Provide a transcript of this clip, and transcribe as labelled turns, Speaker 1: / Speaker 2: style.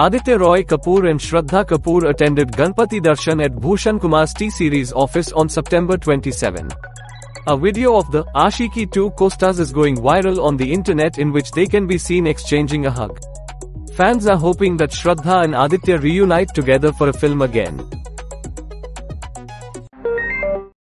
Speaker 1: Aditya Roy Kapur and Shraddha Kapoor attended Ganpati Darshan at Bhushan Kumar's T-Series office on September 27. A video of the Aashiqui 2 co-stars is going viral on the internet in which they can be seen exchanging a hug. Fans are hoping that Shraddha and Aditya reunite together for a film again.